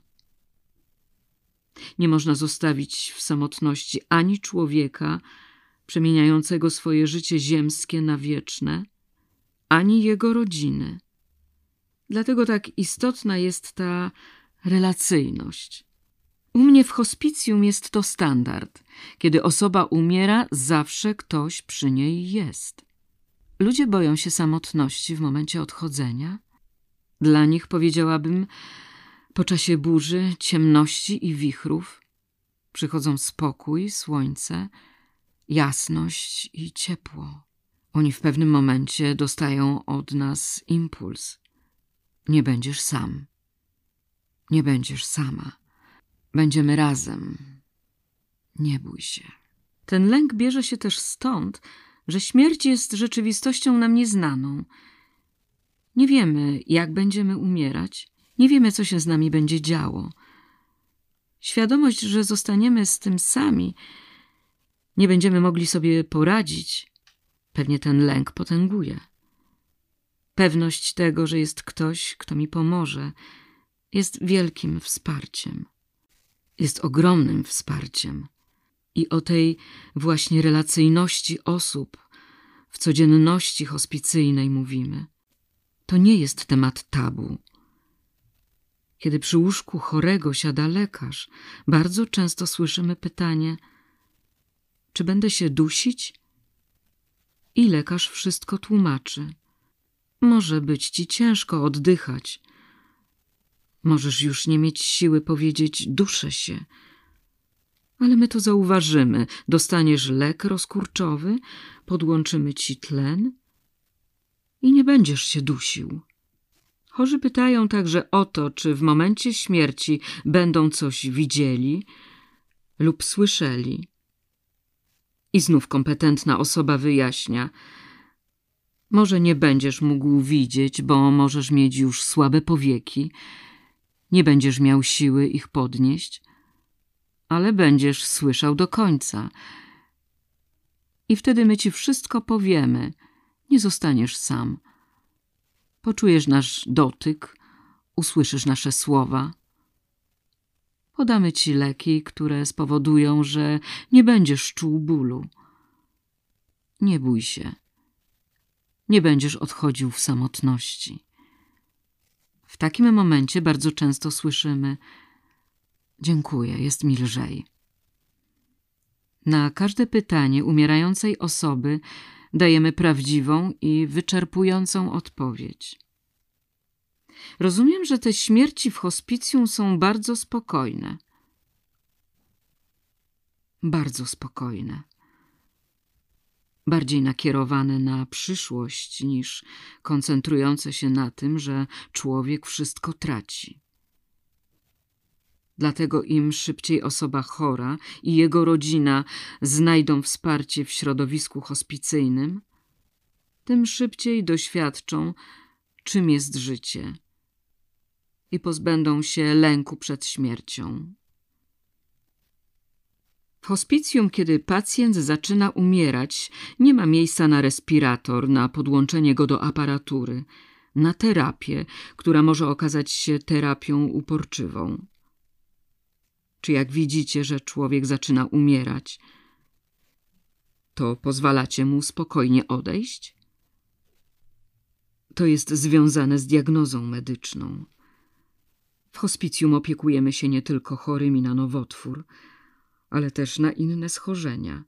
Nie można zostawić w samotności ani człowieka przemieniającego swoje życie ziemskie na wieczne, ani jego rodziny. Dlatego tak istotna jest ta relacyjność. U mnie w hospicjum jest to standard. Kiedy osoba umiera, zawsze ktoś przy niej jest. Ludzie boją się samotności w momencie odchodzenia. Dla nich, powiedziałabym, po czasie burzy, ciemności i wichrów przychodzą spokój, słońce, jasność i ciepło. Oni w pewnym momencie dostają od nas impuls. Nie będziesz sam. Nie będziesz sama. Będziemy razem. Nie bój się. Ten lęk bierze się też stąd, że śmierć jest rzeczywistością nam nieznaną. Nie wiemy, jak będziemy umierać, nie wiemy, co się z nami będzie działo. Świadomość, że zostaniemy z tym sami, nie będziemy mogli sobie poradzić, pewnie ten lęk potęguje. Pewność tego, że jest ktoś, kto mi pomoże, jest wielkim wsparciem. Jest ogromnym wsparciem. I o tej właśnie relacyjności osób w codzienności hospicyjnej mówimy. To nie jest temat tabu. Kiedy przy łóżku chorego siada lekarz, bardzo często słyszymy pytanie: Czy będę się dusić? I lekarz wszystko tłumaczy. Może być ci ciężko oddychać. Możesz już nie mieć siły powiedzieć: Duszę się. Ale my to zauważymy. Dostaniesz lek rozkurczowy, podłączymy ci tlen i nie będziesz się dusił. Chorzy pytają także o to, czy w momencie śmierci będą coś widzieli lub słyszeli. I znów kompetentna osoba wyjaśnia: Może nie będziesz mógł widzieć, bo możesz mieć już słabe powieki, nie będziesz miał siły ich podnieść, ale będziesz słyszał do końca. I wtedy my ci wszystko powiemy. Nie zostaniesz sam. Poczujesz nasz dotyk, usłyszysz nasze słowa. Podamy ci leki, które spowodują, że nie będziesz czuł bólu. Nie bój się. Nie będziesz odchodził w samotności. W takim momencie bardzo często słyszymy: Dziękuję, jest mi lżej. Na każde pytanie umierającej osoby dajemy prawdziwą i wyczerpującą odpowiedź. Rozumiem, że te śmierci w hospicjum są bardzo spokojne. Bardzo spokojne. Bardziej nakierowane na przyszłość niż koncentrujące się na tym, że człowiek wszystko traci. Dlatego im szybciej osoba chora i jego rodzina znajdą wsparcie w środowisku hospicyjnym, tym szybciej doświadczą, czym jest życie i pozbędą się lęku przed śmiercią. W hospicjum, kiedy pacjent zaczyna umierać, nie ma miejsca na respirator, na podłączenie go do aparatury, na terapię, która może okazać się terapią uporczywą. Czy jak widzicie, że człowiek zaczyna umierać, to pozwalacie mu spokojnie odejść? To jest związane z diagnozą medyczną. W hospicjum opiekujemy się nie tylko chorymi na nowotwór, ale też na inne schorzenia.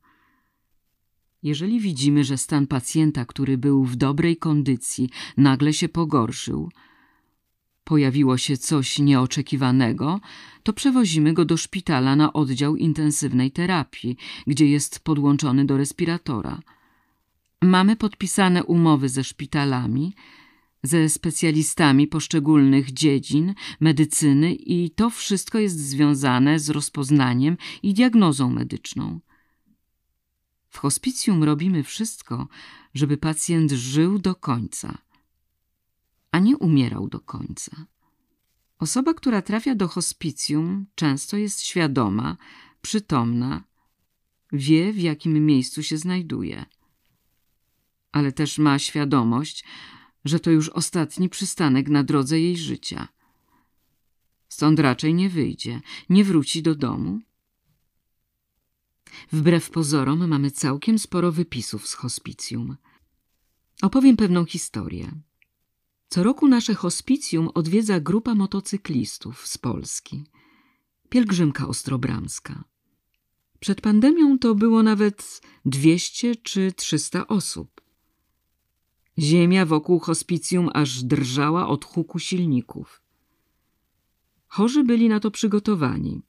Jeżeli widzimy, że stan pacjenta, który był w dobrej kondycji, nagle się pogorszył, pojawiło się coś nieoczekiwanego, to przewozimy go do szpitala na oddział intensywnej terapii, gdzie jest podłączony do respiratora. Mamy podpisane umowy ze szpitalami, ze specjalistami poszczególnych dziedzin medycyny i to wszystko jest związane z rozpoznaniem i diagnozą medyczną. W hospicjum robimy wszystko, żeby pacjent żył do końca, a nie umierał do końca. Osoba, która trafia do hospicjum, często jest świadoma, przytomna, wie w jakim miejscu się znajduje. Ale też ma świadomość, że to już ostatni przystanek na drodze jej życia. Stąd raczej nie wyjdzie, nie wróci do domu. Wbrew pozorom mamy całkiem sporo wypisów z hospicjum. Opowiem pewną historię. Co roku nasze hospicjum odwiedza grupa motocyklistów z Polski. Pielgrzymka Ostrobramska. Przed pandemią to było nawet 200 czy 300 osób. Ziemia wokół hospicjum aż drżała od huku silników. Chorzy byli na to przygotowani.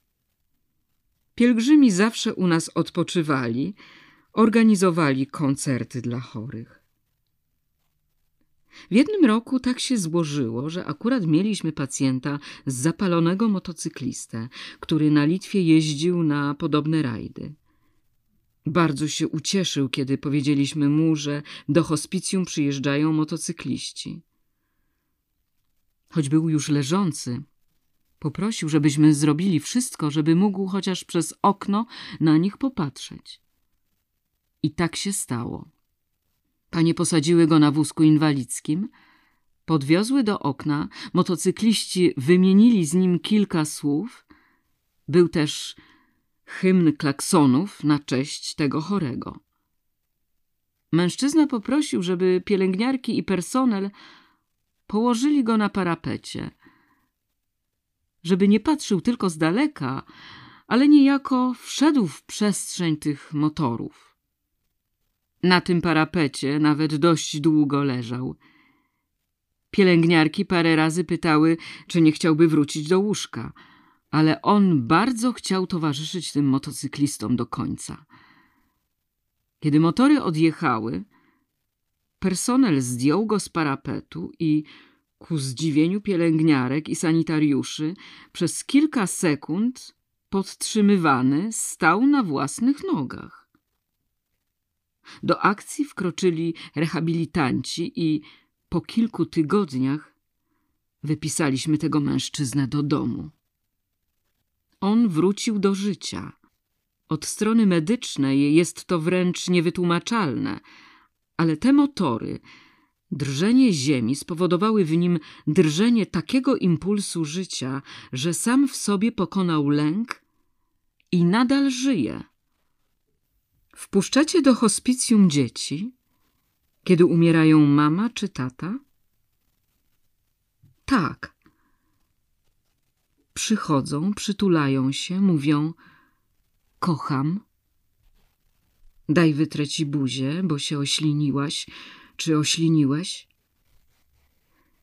Pielgrzymi zawsze u nas odpoczywali, organizowali koncerty dla chorych. W jednym roku tak się złożyło, że akurat mieliśmy pacjenta z zapalonego motocyklistę, który na Litwie jeździł na podobne rajdy. Bardzo się ucieszył, kiedy powiedzieliśmy mu, że do hospicjum przyjeżdżają motocykliści. Choć był już leżący, poprosił, żebyśmy zrobili wszystko, żeby mógł chociaż przez okno na nich popatrzeć. I tak się stało. Panie posadziły go na wózku inwalidzkim, podwiozły do okna, motocykliści wymienili z nim kilka słów. Był też hymn klaksonów na cześć tego chorego. Mężczyzna poprosił, żeby pielęgniarki i personel położyli go na parapecie, żeby nie patrzył tylko z daleka, ale niejako wszedł w przestrzeń tych motorów. Na tym parapecie nawet dość długo leżał. Pielęgniarki parę razy pytały, czy nie chciałby wrócić do łóżka – ale on bardzo chciał towarzyszyć tym motocyklistom do końca. Kiedy motory odjechały, personel zdjął go z parapetu i ku zdziwieniu pielęgniarek i sanitariuszy przez kilka sekund podtrzymywany stał na własnych nogach. Do akcji wkroczyli rehabilitanci i po kilku tygodniach wypisaliśmy tego mężczyznę do domu. On wrócił do życia. Od strony medycznej jest to wręcz niewytłumaczalne, ale te motory, drżenie ziemi spowodowały w nim drżenie takiego impulsu życia, że sam w sobie pokonał lęk i nadal żyje. Wpuszczacie do hospicjum dzieci, kiedy umierają mama czy tata? Tak. Przychodzą, przytulają się, mówią: Kocham. Daj wytrę ci buzię, bo się ośliniłaś, czy ośliniłeś.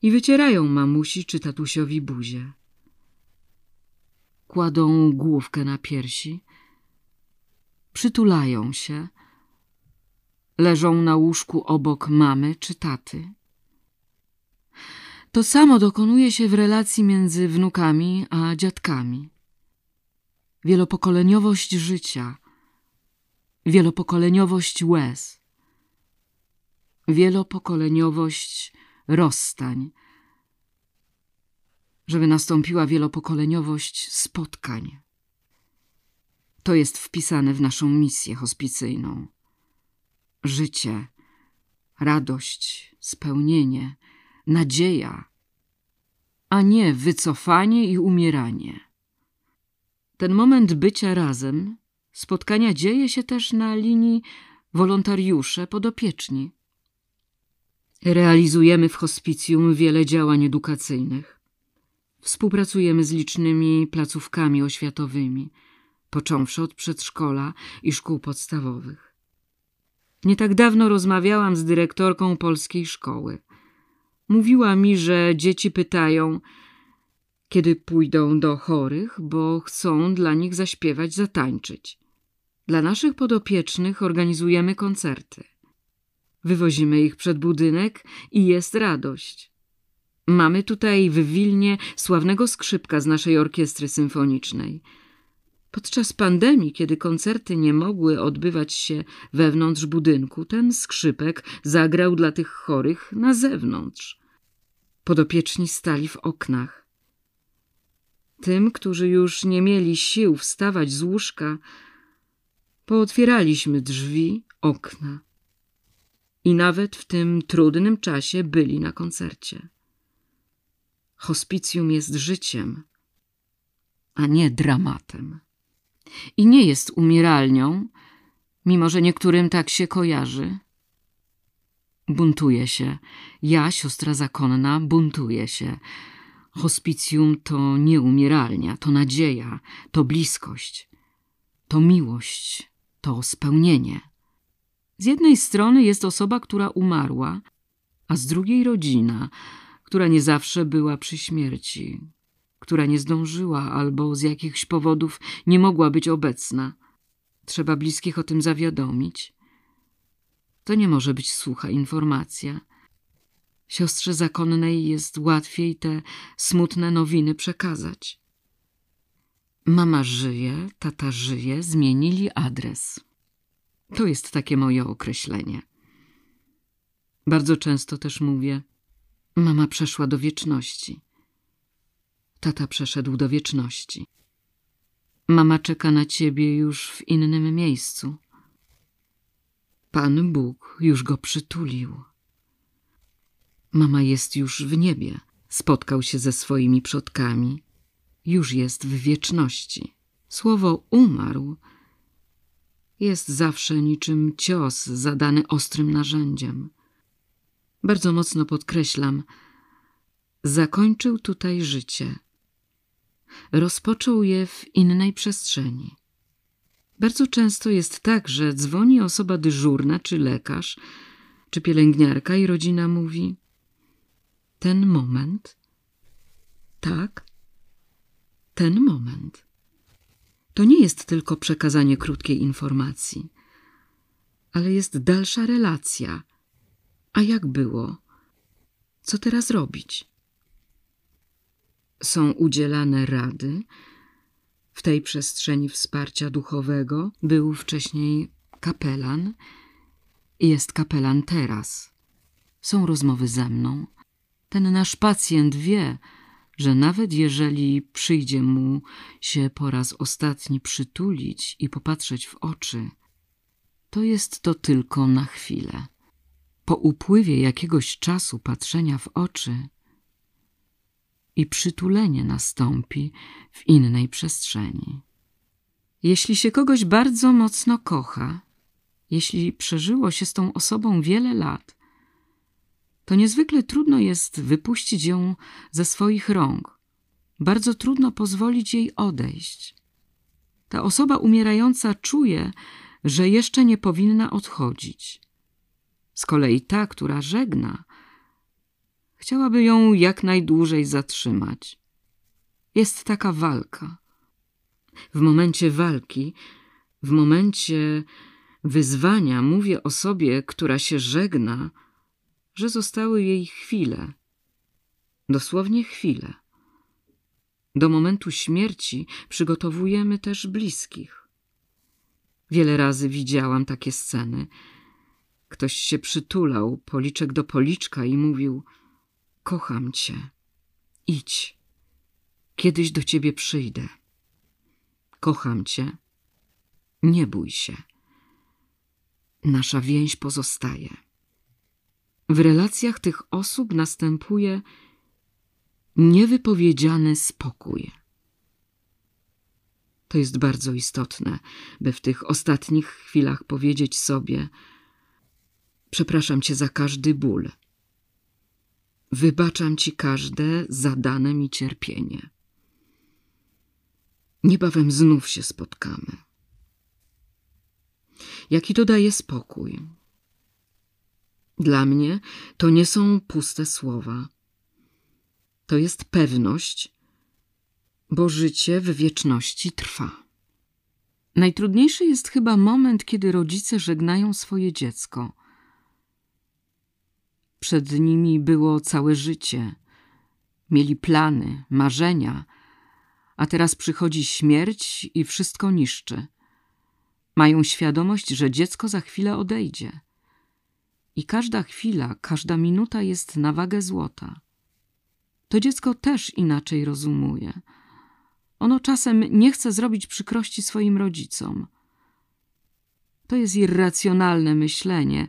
I wycierają mamusi czy tatusiowi buzię. Kładą główkę na piersi, przytulają się, leżą na łóżku obok mamy czy taty. To samo dokonuje się w relacji między wnukami a dziadkami. Wielopokoleniowość życia, wielopokoleniowość łez, wielopokoleniowość rozstań, żeby nastąpiła wielopokoleniowość spotkań. To jest wpisane w naszą misję hospicyjną. Życie, radość, spełnienie, nadzieja, a nie wycofanie i umieranie. Ten moment bycia razem, spotkania dzieje się też na linii wolontariusze podopieczni. Realizujemy w hospicjum wiele działań edukacyjnych. Współpracujemy z licznymi placówkami oświatowymi, począwszy od przedszkola i szkół podstawowych. Nie tak dawno rozmawiałam z dyrektorką polskiej szkoły. Mówiła mi, że dzieci pytają, kiedy pójdą do chorych, bo chcą dla nich zaśpiewać, zatańczyć. Dla naszych podopiecznych organizujemy koncerty. Wywozimy ich przed budynek i jest radość. Mamy tutaj w Wilnie sławnego skrzypka z naszej orkiestry symfonicznej. Podczas pandemii, kiedy koncerty nie mogły odbywać się wewnątrz budynku, ten skrzypek zagrał dla tych chorych na zewnątrz. Podopieczni stali w oknach. Tym, którzy już nie mieli sił wstawać z łóżka, pootwieraliśmy drzwi, okna. I nawet w tym trudnym czasie byli na koncercie. Hospicjum jest życiem, a nie dramatem. I nie jest umieralnią, mimo że niektórym tak się kojarzy. Buntuje się. Ja, siostra zakonna, buntuję się. Hospicjum to nie umieralnia, to nadzieja, to bliskość, to miłość, to spełnienie. Z jednej strony jest osoba, która umarła, a z drugiej rodzina, która nie zawsze była przy śmierci, która nie zdążyła albo z jakichś powodów nie mogła być obecna. Trzeba bliskich o tym zawiadomić. To nie może być sucha informacja. Siostrze zakonnej jest łatwiej te smutne nowiny przekazać. Mama żyje, tata żyje, zmienili adres. To jest takie moje określenie. Bardzo często też mówię: Mama przeszła do wieczności. Tata przeszedł do wieczności. Mama czeka na ciebie już w innym miejscu. Pan Bóg już go przytulił. Mama jest już w niebie, spotkał się ze swoimi przodkami, już jest w wieczności. Słowo umarł jest zawsze niczym cios zadany ostrym narzędziem. Bardzo mocno podkreślam, zakończył tutaj życie. Rozpoczął je w innej przestrzeni. Bardzo często jest tak, że dzwoni osoba dyżurna, czy lekarz, czy pielęgniarka i rodzina mówi: Ten moment, tak, ten moment. To nie jest tylko przekazanie krótkiej informacji, ale jest dalsza relacja. A jak było? Co teraz robić? Są udzielane rady. W tej przestrzeni wsparcia duchowego był wcześniej kapelan i jest kapelan teraz. Są rozmowy ze mną. Ten nasz pacjent wie, że nawet jeżeli przyjdzie mu się po raz ostatni przytulić i popatrzeć w oczy, to jest to tylko na chwilę. Po upływie jakiegoś czasu patrzenia w oczy i przytulenie nastąpi w innej przestrzeni. Jeśli się kogoś bardzo mocno kocha, jeśli przeżyło się z tą osobą wiele lat, to niezwykle trudno jest wypuścić ją ze swoich rąk. Bardzo trudno pozwolić jej odejść. Ta osoba umierająca czuje, że jeszcze nie powinna odchodzić. Z kolei ta, która żegna, chciałaby ją jak najdłużej zatrzymać. Jest taka walka. W momencie walki, w momencie wyzwania mówię osobie, która się żegna, że zostały jej chwile, dosłownie chwile. Do momentu śmierci przygotowujemy też bliskich. Wiele razy widziałam takie sceny. Ktoś się przytulał policzek do policzka i mówił: Kocham cię, idź, kiedyś do ciebie przyjdę. Kocham cię, nie bój się. Nasza więź pozostaje. W relacjach tych osób następuje niewypowiedziany spokój. To jest bardzo istotne, by w tych ostatnich chwilach powiedzieć sobie: Przepraszam cię za każdy ból. Wybaczam ci każde zadane mi cierpienie. Niebawem znów się spotkamy. Jaki to daje spokój. Dla mnie to nie są puste słowa. To jest pewność, bo życie w wieczności trwa. Najtrudniejszy jest chyba moment, kiedy rodzice żegnają swoje dziecko. Przed nimi było całe życie. Mieli plany, marzenia, a teraz przychodzi śmierć i wszystko niszczy. Mają świadomość, że dziecko za chwilę odejdzie. I każda chwila, każda minuta jest na wagę złota. To dziecko też inaczej rozumuje. Ono czasem nie chce zrobić przykrości swoim rodzicom. To jest irracjonalne myślenie,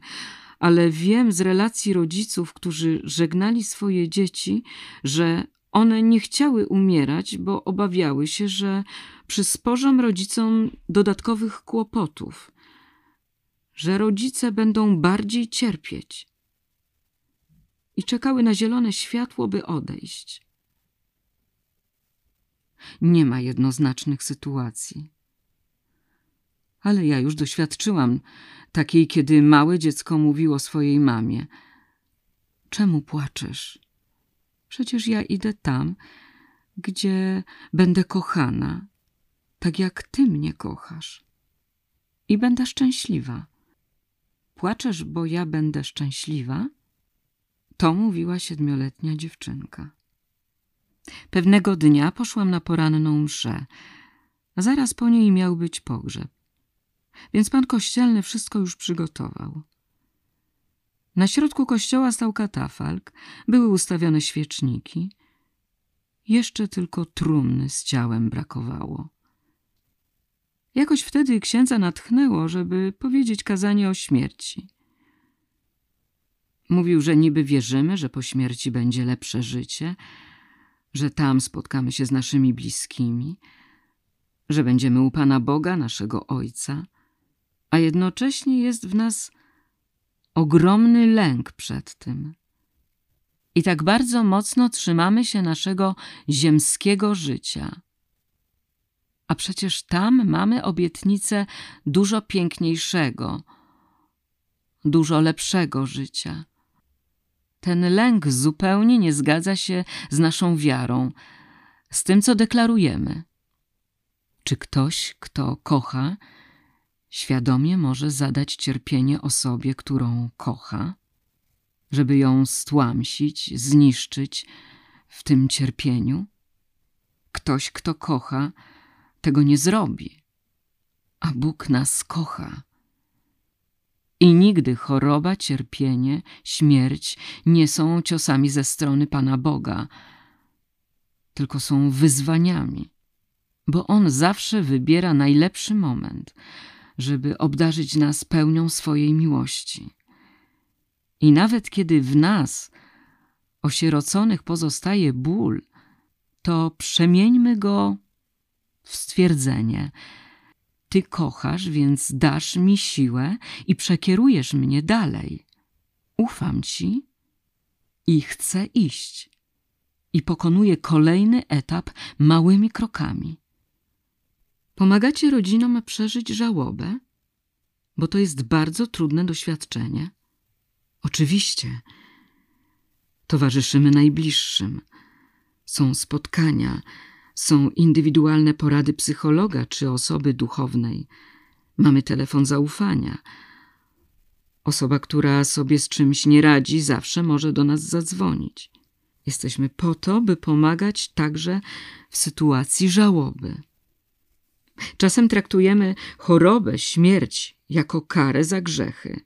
ale wiem z relacji rodziców, którzy żegnali swoje dzieci, że one nie chciały umierać, bo obawiały się, że przysporzą rodzicom dodatkowych kłopotów, że rodzice będą bardziej cierpieć. I czekały na zielone światło, by odejść. Nie ma jednoznacznych sytuacji. Ale ja już doświadczyłam takiej, kiedy małe dziecko mówiło swojej mamie: Czemu płaczesz? Przecież ja idę tam, gdzie będę kochana, tak jak ty mnie kochasz. I będę szczęśliwa. Płaczesz, bo ja będę szczęśliwa? To mówiła siedmioletnia dziewczynka. Pewnego dnia poszłam na poranną mszę. Zaraz po niej miał być pogrzeb. Więc pan kościelny wszystko już przygotował. Na środku kościoła stał katafalk, były ustawione świeczniki. Jeszcze tylko trumny z ciałem brakowało. Jakoś wtedy księdza natchnęło, żeby powiedzieć kazanie o śmierci. Mówił, że niby wierzymy, że po śmierci będzie lepsze życie, że tam spotkamy się z naszymi bliskimi, że będziemy u Pana Boga, naszego Ojca, a jednocześnie jest w nas ogromny lęk przed tym. I tak bardzo mocno trzymamy się naszego ziemskiego życia. A przecież tam mamy obietnicę dużo piękniejszego, dużo lepszego życia. Ten lęk zupełnie nie zgadza się z naszą wiarą, z tym, co deklarujemy. Czy ktoś, kto kocha, świadomie może zadać cierpienie osobie, którą kocha, żeby ją stłamsić, zniszczyć w tym cierpieniu? Ktoś, kto kocha, tego nie zrobi, a Bóg nas kocha. I nigdy choroba, cierpienie, śmierć nie są ciosami ze strony Pana Boga, tylko są wyzwaniami, bo On zawsze wybiera najlepszy moment, żeby obdarzyć nas pełnią swojej miłości. I nawet kiedy w nas, osieroconych, pozostaje ból, to przemieńmy go w stwierdzenie: Ty kochasz, więc dasz mi siłę i przekierujesz mnie dalej. Ufam ci i chcę iść. I pokonuję kolejny etap małymi krokami. Pomagacie rodzinom przeżyć żałobę, bo to jest bardzo trudne doświadczenie. Oczywiście. Towarzyszymy najbliższym. Są spotkania, są indywidualne porady psychologa czy osoby duchownej. Mamy telefon zaufania. Osoba, która sobie z czymś nie radzi, zawsze może do nas zadzwonić. Jesteśmy po to, by pomagać także w sytuacji żałoby. Czasem traktujemy chorobę, śmierć jako karę za grzechy,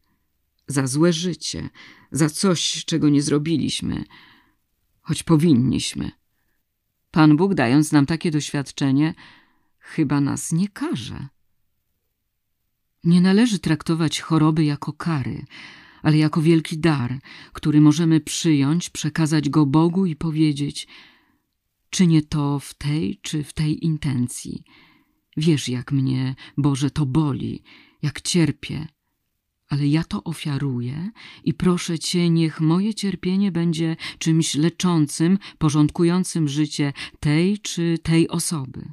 za złe życie, za coś, czego nie zrobiliśmy, choć powinniśmy. Pan Bóg, dając nam takie doświadczenie, chyba nas nie karze. Nie należy traktować choroby jako kary, ale jako wielki dar, który możemy przyjąć, przekazać go Bogu i powiedzieć: Czynię to w tej czy w tej intencji. Wiesz, jak mnie, Boże, to boli, jak cierpię, ale ja to ofiaruję i proszę Cię, niech moje cierpienie będzie czymś leczącym, porządkującym życie tej czy tej osoby.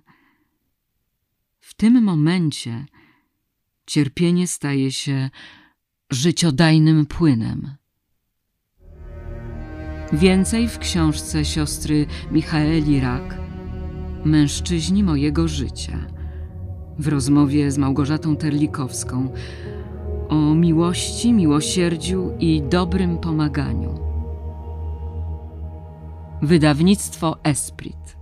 W tym momencie cierpienie staje się życiodajnym płynem. Więcej w książce siostry Michaeli Rak Mężczyźni mojego życia w rozmowie z Małgorzatą Terlikowską o miłości, miłosierdziu i dobrym pomaganiu. Wydawnictwo Esprit